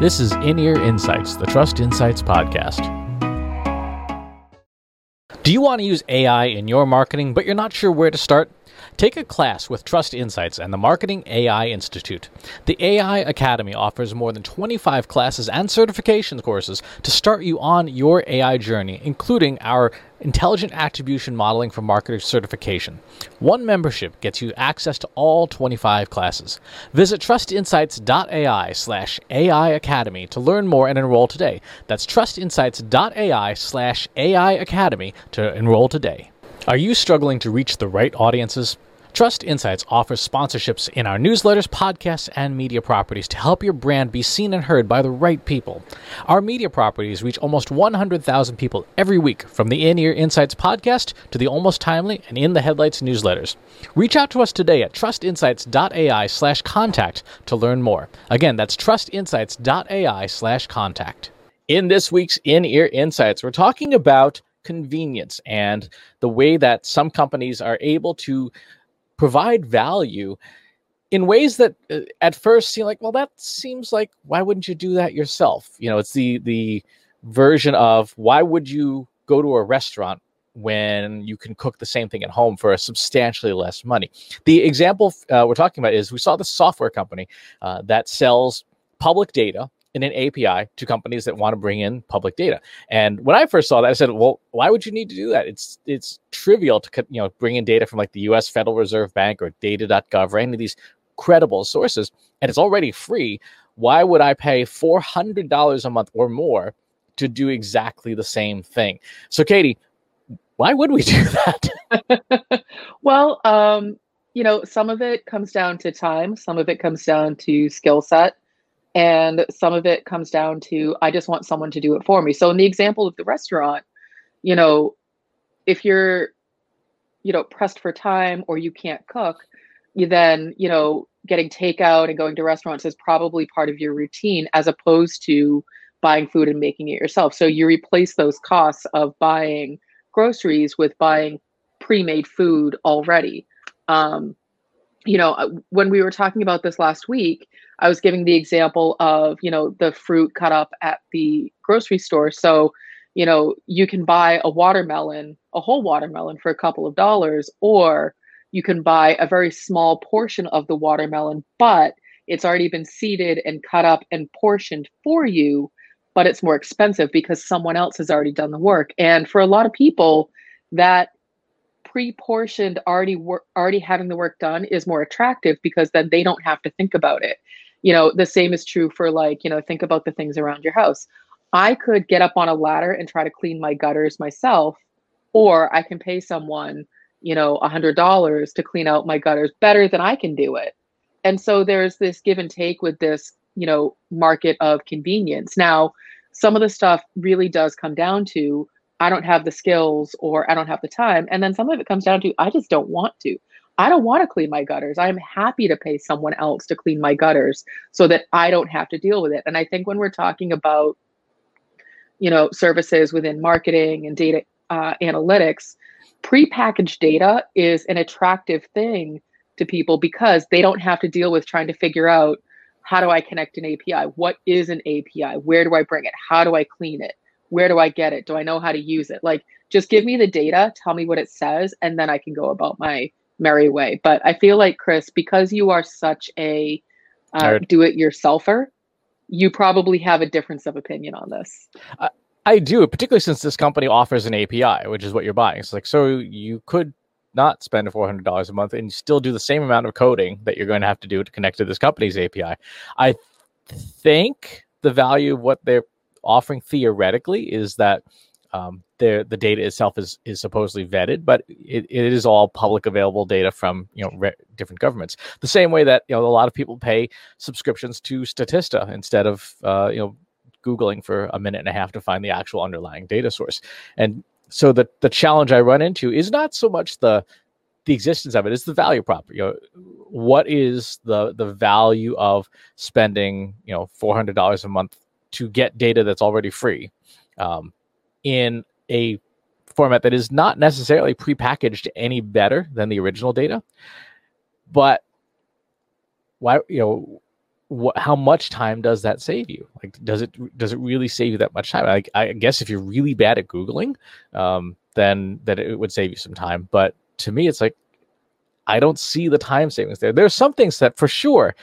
This is In Ear Insights, the Trust Insights podcast. Do you want to use AI in your marketing, but you're not sure where to start? Take a class with Trust Insights and the Marketing AI Institute. The AI Academy offers more than 25 classes and certification courses to start you on your AI journey, including our Intelligent Attribution Modeling for Marketers certification. One membership gets you access to all 25 classes. Visit trustinsights.ai slash AI Academy to learn more and enroll today. That's trustinsights.ai slash AI Academy to enroll today. Are you struggling to reach the right audiences? Trust Insights offers sponsorships in our newsletters, podcasts, and media properties to help your brand be seen and heard by the right people. Our media properties reach almost 100,000 people every week, from the In Ear Insights podcast to the Almost Timely and In the Headlights newsletters. Reach out to us today at trustinsights.ai slash contact to learn more. Again, that's trustinsights.ai slash contact. In this week's In Ear Insights, we're talking about convenience and the way that some companies are able to provide value in ways that uh, at first seem like well that seems like why wouldn't you do that yourself? You know it's the the version of why would you go to a restaurant when you can cook the same thing at home for a substantially less money? The example uh, we're talking about is we saw the software company uh, that sells public data in an API to companies that want to bring in public data. And when I first saw that, I said, "Well, why would you need to do that? It's it's trivial to you know bring in data from like the U.S. Federal Reserve Bank or Data.gov or any of these credible sources, and it's already free. Why would I pay four hundred dollars a month or more to do exactly the same thing?" So, Katie, why would we do that? well, um, you know, some of it comes down to time. Some of it comes down to skill set and some of it comes down to I just want someone to do it for me. So in the example of the restaurant, you know, if you're you know pressed for time or you can't cook, you then, you know, getting takeout and going to restaurants is probably part of your routine as opposed to buying food and making it yourself. So you replace those costs of buying groceries with buying pre-made food already. Um, you know, uh, when we were talking about this last week, I was giving the example of, you know, the fruit cut up at the grocery store. So, you know, you can buy a watermelon, a whole watermelon for a couple of dollars, or you can buy a very small portion of the watermelon, but it's already been seeded and cut up and portioned for you, but it's more expensive because someone else has already done the work. And for a lot of people, that pre-portioned already work already having the work done is more attractive because then they don't have to think about it. You know the same is true for like you know think about the things around your house. I could get up on a ladder and try to clean my gutters myself or i can pay someone you know a hundred dollars to clean out my gutters better than i can do it. And so there's this give and take with this you know market of convenience. Now some of the stuff really does come down to I don't have the skills or I don't have the time. And then some of it comes down to I just don't want to. I don't want to clean my gutters. I'm happy to pay someone else to clean my gutters so that I don't have to deal with it. And I think when we're talking about, you know, services within marketing and data uh, analytics, prepackaged data is an attractive thing to people because they don't have to deal with trying to figure out how do I connect an API? What is an API? Where do I bring it? How do I clean it? Where do I get it? Do I know how to use it? Like, just give me the data, tell me what it says, and then I can go about my merry way. But I feel like, Chris, because you are such a uh, do it yourselfer, you probably have a difference of opinion on this. I, I do, particularly since this company offers an API, which is what you're buying. It's like, so you could not spend $400 a month and still do the same amount of coding that you're going to have to do to connect to this company's API. I think the value of what they're offering theoretically is that um, the the data itself is is supposedly vetted, but it, it is all public available data from you know re- different governments. The same way that you know a lot of people pay subscriptions to Statista instead of uh, you know googling for a minute and a half to find the actual underlying data source. And so the the challenge I run into is not so much the the existence of it; it's the value prop. You know, what is the the value of spending you know four hundred dollars a month to get data that's already free um, in a format that is not necessarily prepackaged any better than the original data. But why, you know, how much time does that save you? Like does it does it really save you that much time? I, I guess if you're really bad at googling um, then that it would save you some time. But to me it's like i don't see the time savings there. There's some things that for sure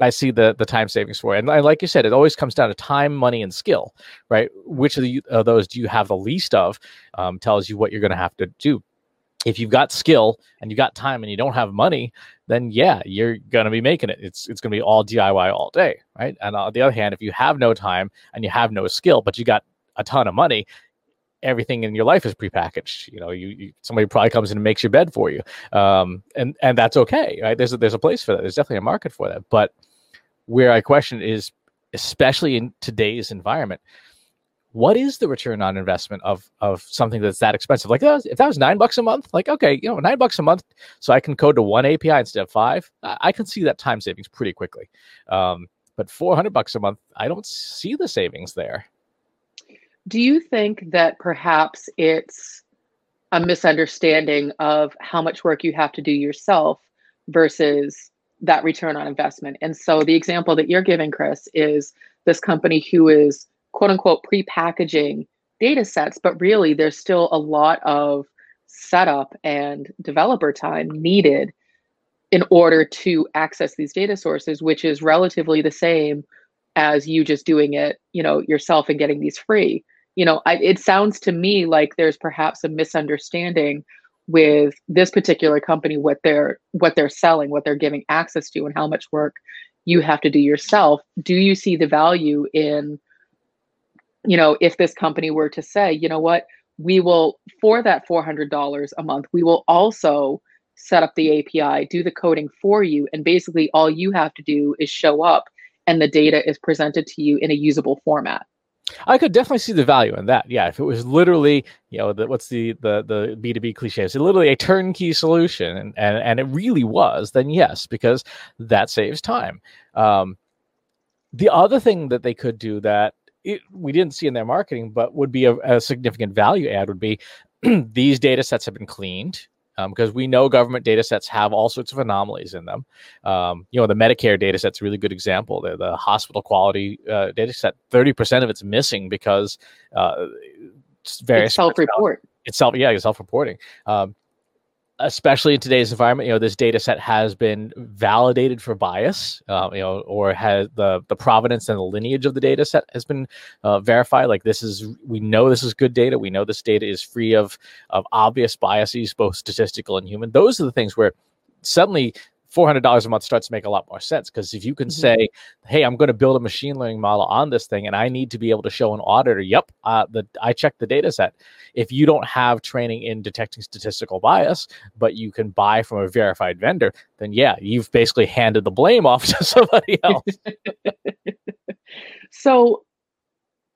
I see the the time savings for. It. And like you said, it always comes down to time, money, and skill, right? Which of, the, of those do you have the least of? Um, tells you what you're going to have to do. If you've got skill and you got time and you don't have money, then yeah, you're going to be making it. It's it's going to be all DIY all day, right? And on the other hand, if you have no time and you have no skill, but you got a ton of money, everything in your life is prepackaged. You know, you, you, somebody probably comes in and makes your bed for you, um, and and that's okay, right? There's a, there's a place for that. There's definitely a market for that. But where I question is, especially in today's environment, what is the return on investment of of something that's that expensive? Like if that was nine bucks a month, like okay, you know, nine bucks a month, so I can code to one API instead of five. I can see that time savings pretty quickly. Um, but four hundred bucks a month, I don't see the savings there. Do you think that perhaps it's a misunderstanding of how much work you have to do yourself versus that return on investment. And so the example that you're giving, Chris, is this company who is quote unquote pre-packaging data sets, but really there's still a lot of setup and developer time needed in order to access these data sources, which is relatively the same as you just doing it, you know, yourself and getting these free. You know, I, it sounds to me like there's perhaps a misunderstanding with this particular company what they're what they're selling what they're giving access to and how much work you have to do yourself. Do you see the value in you know if this company were to say you know what? We will for that $400 a month we will also set up the api do the coding for you and basically all you have to do is show up and the data is presented to you in a usable format I could definitely see the value in that. Yeah, if it was literally, you know, the, what's the the the B two B cliche? It's literally a turnkey solution, and, and and it really was. Then yes, because that saves time. Um, the other thing that they could do that it, we didn't see in their marketing, but would be a, a significant value add would be these data sets have been cleaned um, because we know government data sets have all sorts of anomalies in them. Um, you know, the Medicare data set's a really good example. The, the hospital quality uh, data set, 30% of it's missing because uh, various self-report. It's self, yeah, it's self-reporting. Um, especially in today's environment, you know, this data set has been validated for bias, uh, you know, or has the the provenance and the lineage of the data set has been uh, verified. Like this is, we know this is good data. We know this data is free of of obvious biases, both statistical and human. Those are the things where suddenly $400 a month starts to make a lot more sense because if you can mm-hmm. say hey i'm going to build a machine learning model on this thing and i need to be able to show an auditor yep uh, the i checked the data set if you don't have training in detecting statistical bias but you can buy from a verified vendor then yeah you've basically handed the blame off to somebody else so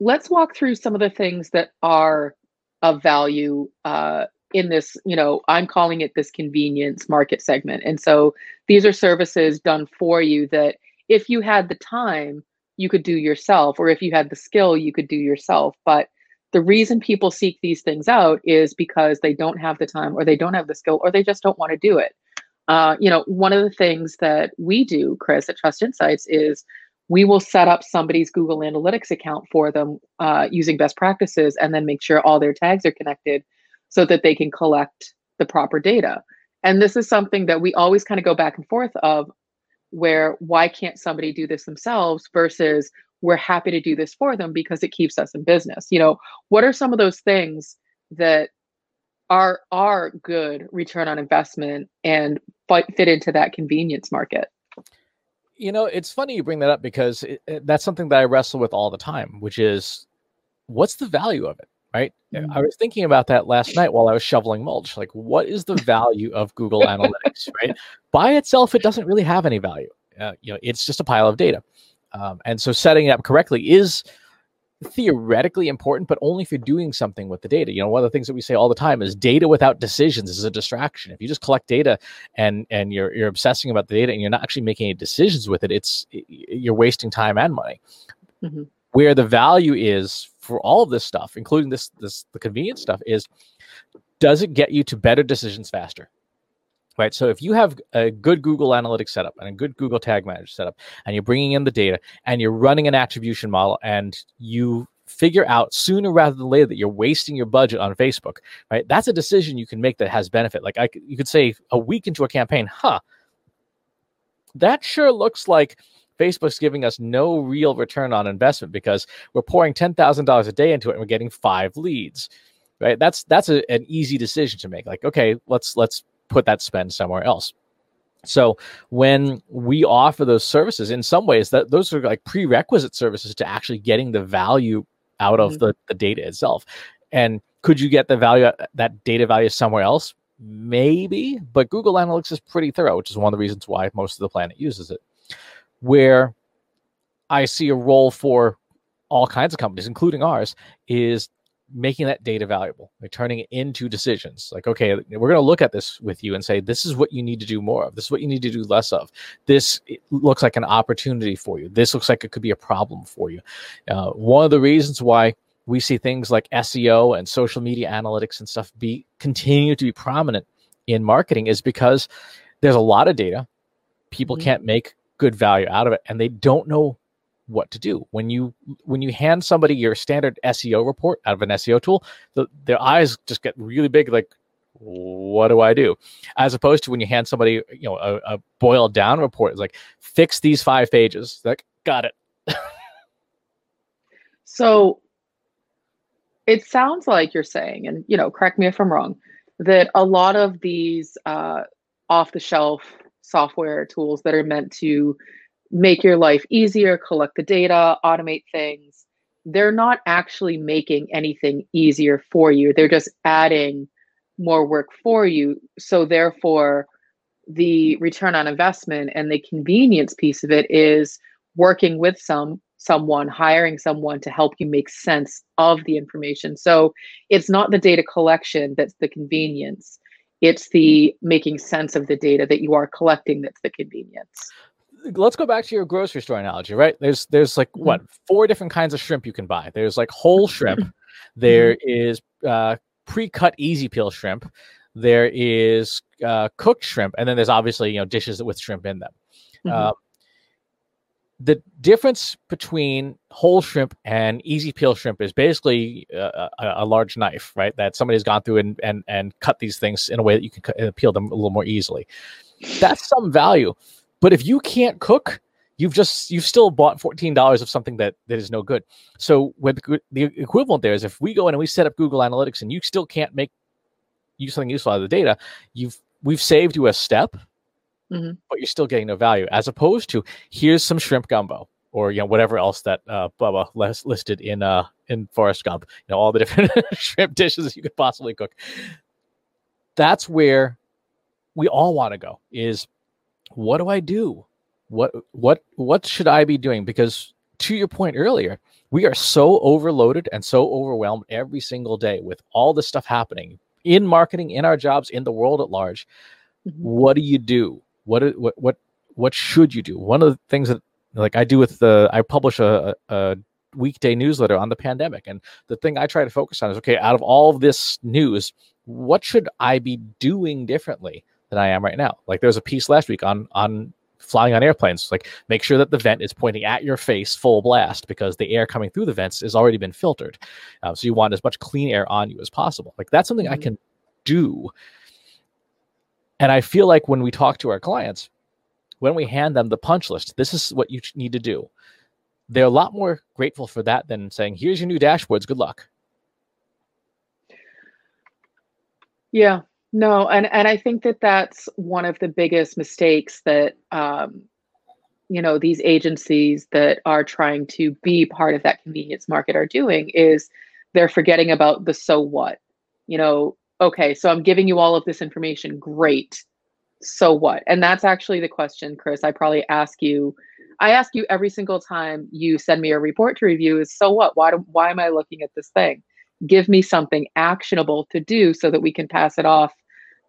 let's walk through some of the things that are of value uh, in this, you know, I'm calling it this convenience market segment. And so these are services done for you that if you had the time, you could do yourself, or if you had the skill, you could do yourself. But the reason people seek these things out is because they don't have the time, or they don't have the skill, or they just don't want to do it. Uh, you know, one of the things that we do, Chris, at Trust Insights is we will set up somebody's Google Analytics account for them uh, using best practices and then make sure all their tags are connected so that they can collect the proper data. And this is something that we always kind of go back and forth of where why can't somebody do this themselves versus we're happy to do this for them because it keeps us in business. You know, what are some of those things that are are good return on investment and fit into that convenience market? You know, it's funny you bring that up because it, it, that's something that I wrestle with all the time, which is what's the value of it? Right? Mm-hmm. I was thinking about that last night while I was shoveling mulch. Like, what is the value of Google Analytics, right? By itself, it doesn't really have any value. Uh, you know, it's just a pile of data. Um, and so setting it up correctly is theoretically important, but only if you're doing something with the data. You know, one of the things that we say all the time is data without decisions is a distraction. If you just collect data and and you're you're obsessing about the data and you're not actually making any decisions with it, it's you're wasting time and money. Mm-hmm. Where the value is for all of this stuff, including this this the convenience stuff, is does it get you to better decisions faster? right? So if you have a good Google Analytics setup and a good Google Tag Manager setup, and you're bringing in the data and you're running an attribution model, and you figure out sooner rather than later that you're wasting your budget on Facebook, right? That's a decision you can make that has benefit. Like I, you could say a week into a campaign, huh? That sure looks like Facebook's giving us no real return on investment because we're pouring ten thousand dollars a day into it and we're getting five leads, right? That's that's a, an easy decision to make. Like, okay, let's let's put that spend somewhere else. So when we offer those services, in some ways, that those are like prerequisite services to actually getting the value out of mm-hmm. the, the data itself. And could you get the value that data value somewhere else? Maybe, but Google Analytics is pretty thorough, which is one of the reasons why most of the planet uses it. Where I see a role for all kinds of companies, including ours, is making that data valuable, like turning it into decisions. Like, okay, we're going to look at this with you and say, this is what you need to do more of. This is what you need to do less of. This looks like an opportunity for you. This looks like it could be a problem for you. Uh, one of the reasons why we see things like SEO and social media analytics and stuff be continue to be prominent in marketing is because there's a lot of data. People mm-hmm. can't make good value out of it, and they don't know what to do. When you when you hand somebody your standard SEO report out of an SEO tool the, their eyes just get really big like what do I do? As opposed to when you hand somebody you know a, a boiled down report it's like fix these five pages. Like got it. So it sounds like you're saying and you know correct me if I'm wrong that a lot of these uh, off the shelf software tools that are meant to make your life easier, collect the data, automate things. They're not actually making anything easier for you. They're just adding more work for you. So, therefore, the return on investment and the convenience piece of it is working with some someone hiring someone to help you make sense of the information so it's not the data collection that's the convenience it's the making sense of the data that you are collecting that's the convenience let's go back to your grocery store analogy, right? There's there's like mm-hmm. what four different kinds of shrimp you can buy. There's like whole shrimp. Mm-hmm. There is uh, pre-cut easy peel shrimp. There is uh, cooked shrimp, and then there's obviously you know dishes with shrimp in them. Mm-hmm. Uh, the difference between whole shrimp and easy peel shrimp is basically a, a, large knife, right? That somebody's gone through and, and and cut these things in a way that you can cut, uh, peel them a little more easily. That's some value. But if you can't cook, you've just you've still bought fourteen dollars of something that that is no good. So with the equivalent there is if we go in and we set up Google Analytics and you still can't make use something useful out of the data, you've we've saved you a step, mm-hmm. but you're still getting no value. As opposed to here's some shrimp gumbo or you know whatever else that uh, Bubba les- listed in uh in Forrest Gump. You know all the different shrimp dishes you could possibly cook. That's where we all want to go. Is what do I do? What what what should I be doing? Because to your point earlier, we are so overloaded and so overwhelmed every single day with all this stuff happening in marketing, in our jobs, in the world at large. Mm-hmm. What do you do? What what what what should you do? One of the things that like I do with the I publish a, a weekday newsletter on the pandemic, and the thing I try to focus on is okay, out of all of this news, what should I be doing differently? than I am right now. Like there was a piece last week on on flying on airplanes. Like make sure that the vent is pointing at your face full blast because the air coming through the vents has already been filtered. Uh, so you want as much clean air on you as possible. Like that's something mm-hmm. I can do. And I feel like when we talk to our clients, when we hand them the punch list, this is what you need to do. They're a lot more grateful for that than saying, "Here's your new dashboards. Good luck." Yeah, no, and and I think that that's one of the biggest mistakes that um, you know these agencies that are trying to be part of that convenience market are doing is they're forgetting about the so what. You know, okay, so I'm giving you all of this information, great. So what? And that's actually the question, Chris. I probably ask you I ask you every single time you send me a report to review is so what? Why do, why am I looking at this thing? Give me something actionable to do so that we can pass it off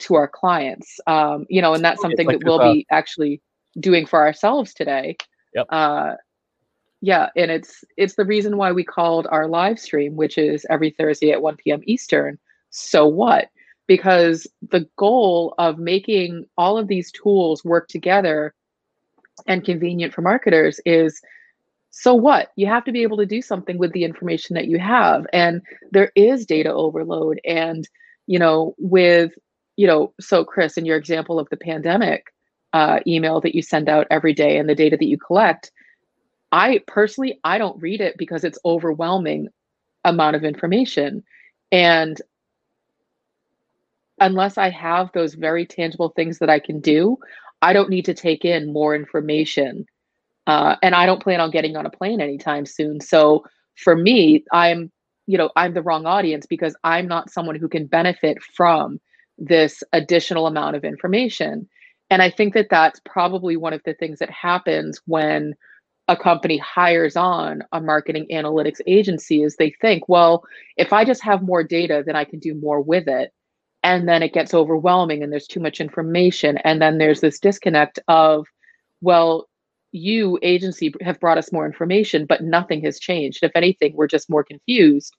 to our clients. Um, you know, and that's something like that we'll uh, be actually doing for ourselves today. Yep. Uh, yeah, and it's it's the reason why we called our live stream, which is every Thursday at 1 p.m. Eastern. So what? because the goal of making all of these tools work together and convenient for marketers is so what? You have to be able to do something with the information that you have. And there is data overload. And you know with you know so chris in your example of the pandemic uh, email that you send out every day and the data that you collect i personally i don't read it because it's overwhelming amount of information. And unless i have those very tangible things that i can do i don't need to take in more information uh, and I don't plan on getting on a plane anytime soon. So for me, I'm, you know, I'm the wrong audience because I'm not someone who can benefit from this additional amount of information. And I think that that's probably one of the things that happens when a company hires on a marketing analytics agency is they think, well, if I just have more data, then I can do more with it. And then it gets overwhelming and there's too much information. And then there's this disconnect of, well, you agency have brought us more information but nothing has changed. If anything we're just more confused.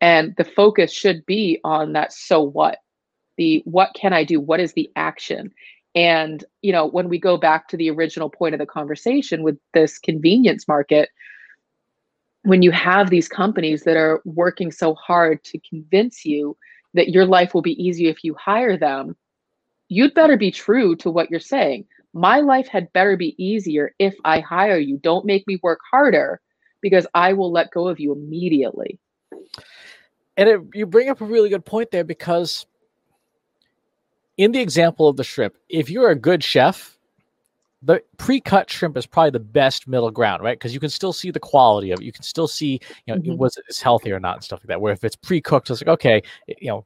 And the focus should be on that so what the what can i do? What is the action? And you know when we go back to the original point of the conversation with this convenience market when you have these companies that are working so hard to convince you that your life will be easy if you hire them you'd better be true to what you're saying my life had better be easier if I hire you. Don't make me work harder because I will let go of you immediately. And it, you bring up a really good point there because in the example of the shrimp, if you're a good chef, the pre-cut shrimp is probably the best middle ground, right? Because you can still see the quality of it. You can still see, you know, mm-hmm. was it healthy or not and stuff like that. Where if it's pre-cooked, it's like okay, you know,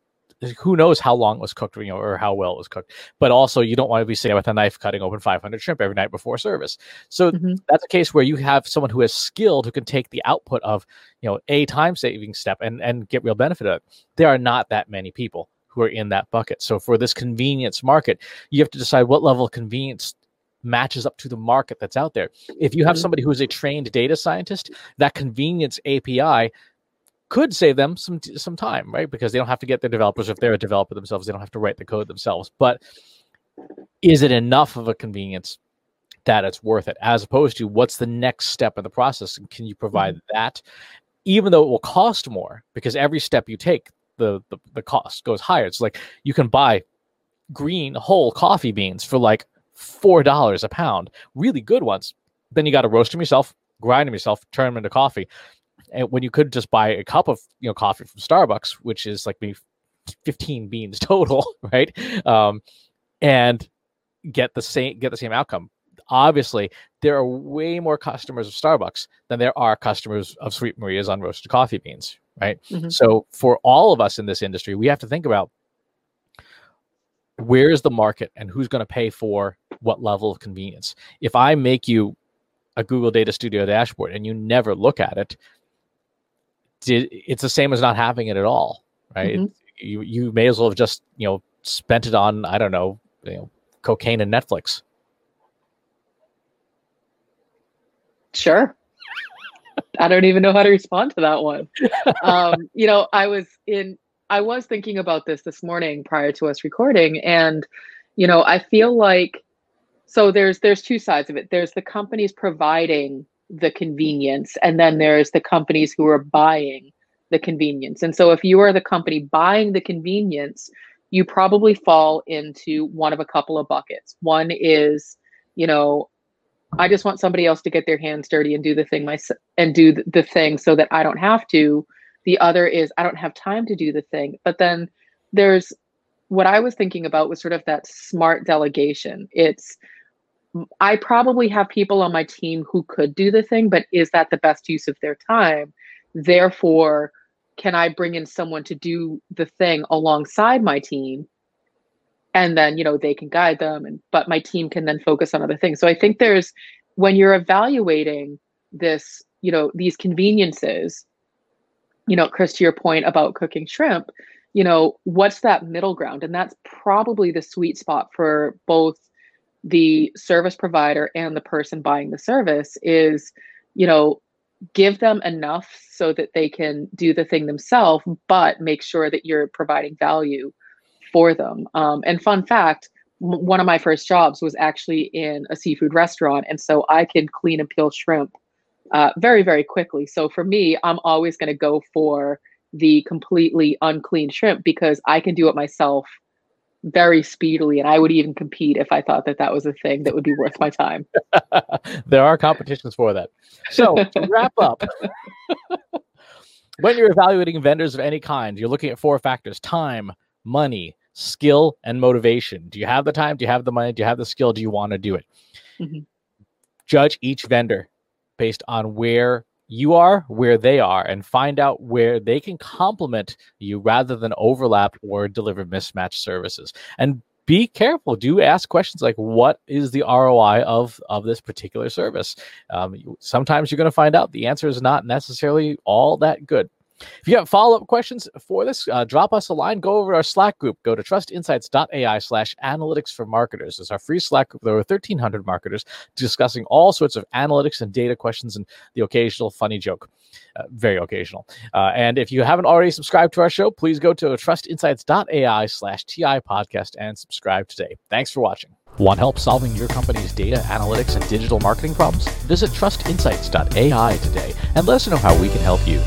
who knows how long it was cooked, you know, or how well it was cooked. But also, you don't want to be sitting with a knife cutting open 500 shrimp every night before service. So mm-hmm. that's a case where you have someone who is skilled who can take the output of, you know, a time saving step and and get real benefit of it. There are not that many people who are in that bucket. So for this convenience market, you have to decide what level of convenience matches up to the market that's out there. If you have mm-hmm. somebody who is a trained data scientist, that convenience API could save them some some time, right? Because they don't have to get their developers. If they're a developer themselves, they don't have to write the code themselves. But is it enough of a convenience that it's worth it? As opposed to what's the next step in the process, and can you provide mm-hmm. that, even though it will cost more? Because every step you take, the, the the cost goes higher. It's like you can buy green whole coffee beans for like four dollars a pound, really good ones. Then you got to roast them yourself, grind them yourself, turn them into coffee and when you could just buy a cup of you know coffee from Starbucks, which is like maybe 15 beans total, right? Um, and get the same get the same outcome. Obviously, there are way more customers of Starbucks than there are customers of Sweet Maria's unroasted coffee beans, right? Mm-hmm. So for all of us in this industry, we have to think about where is the market and who's going to pay for what level of convenience. If I make you a Google Data Studio dashboard and you never look at it, it's the same as not having it at all, right? mm-hmm. You you may as well have just you know spent it on I don't know, you know cocaine and Netflix. Sure. I don't even know how to respond to that one. Um, you know, I was in I was thinking about this this morning prior to us recording and you know, I feel like so there's there's two sides of it. There's the companies providing the convenience and then there's the companies who are buying the convenience and so if you are the company buying the convenience you probably fall into one of a couple of buckets one is you know i just want somebody else to get their hands dirty and do the thing myself and do the thing so that i don't have to the other is i don't have time to do the thing but then there's what i was thinking about was sort of that smart delegation it's I probably have people on my team who could do the thing, but is that the best use of their time? Therefore, can I bring in someone to do the thing alongside my team? And then, you know, they can guide them and but my team can then focus on other things. So I think there's when you're evaluating this, you know, these conveniences, you know, Chris, to your point about cooking shrimp, you know, what's that middle ground? And that's probably the sweet spot for both the service provider and the person buying the service is you know give them enough so that they can do the thing themselves but make sure that you're providing value for them. Um, and fun fact, m- one of my first jobs was actually in a seafood restaurant, and so I can clean and peel shrimp uh, very very quickly. So for me, I'm always going to go for the completely unclean shrimp because I can do it myself very speedily and i would even compete if i thought that that was a thing that would be worth my time. There are competitions for that. So to wrap up when you're evaluating vendors of any kind you're looking at four factors time money skill and motivation. Do you have the time? Do you have the money? Do you have the skill? Do you want to do it? Mm-hmm. judge each vendor based on where you are where they are and find out where they can complement you rather than overlap or deliver mismatched services. And be careful do ask questions like what is the roi of of this particular service? Um, sometimes you're going to find out the answer is not necessarily all that good if you have follow up questions for this, uh, drop us a line. Go over to our Slack group. Go to trustinsights.ai slash analytics for marketers. It's our free Slack group. There are 1,300 marketers discussing all sorts of analytics and data questions and the occasional funny joke. Uh, very occasional. Uh, and if you haven't already subscribed to our show, please go to trustinsights.ai slash TI podcast and subscribe today. Thanks for watching. Want help solving your company's data analytics and digital marketing problems? Visit trustinsights.ai today and let us know how we can help you.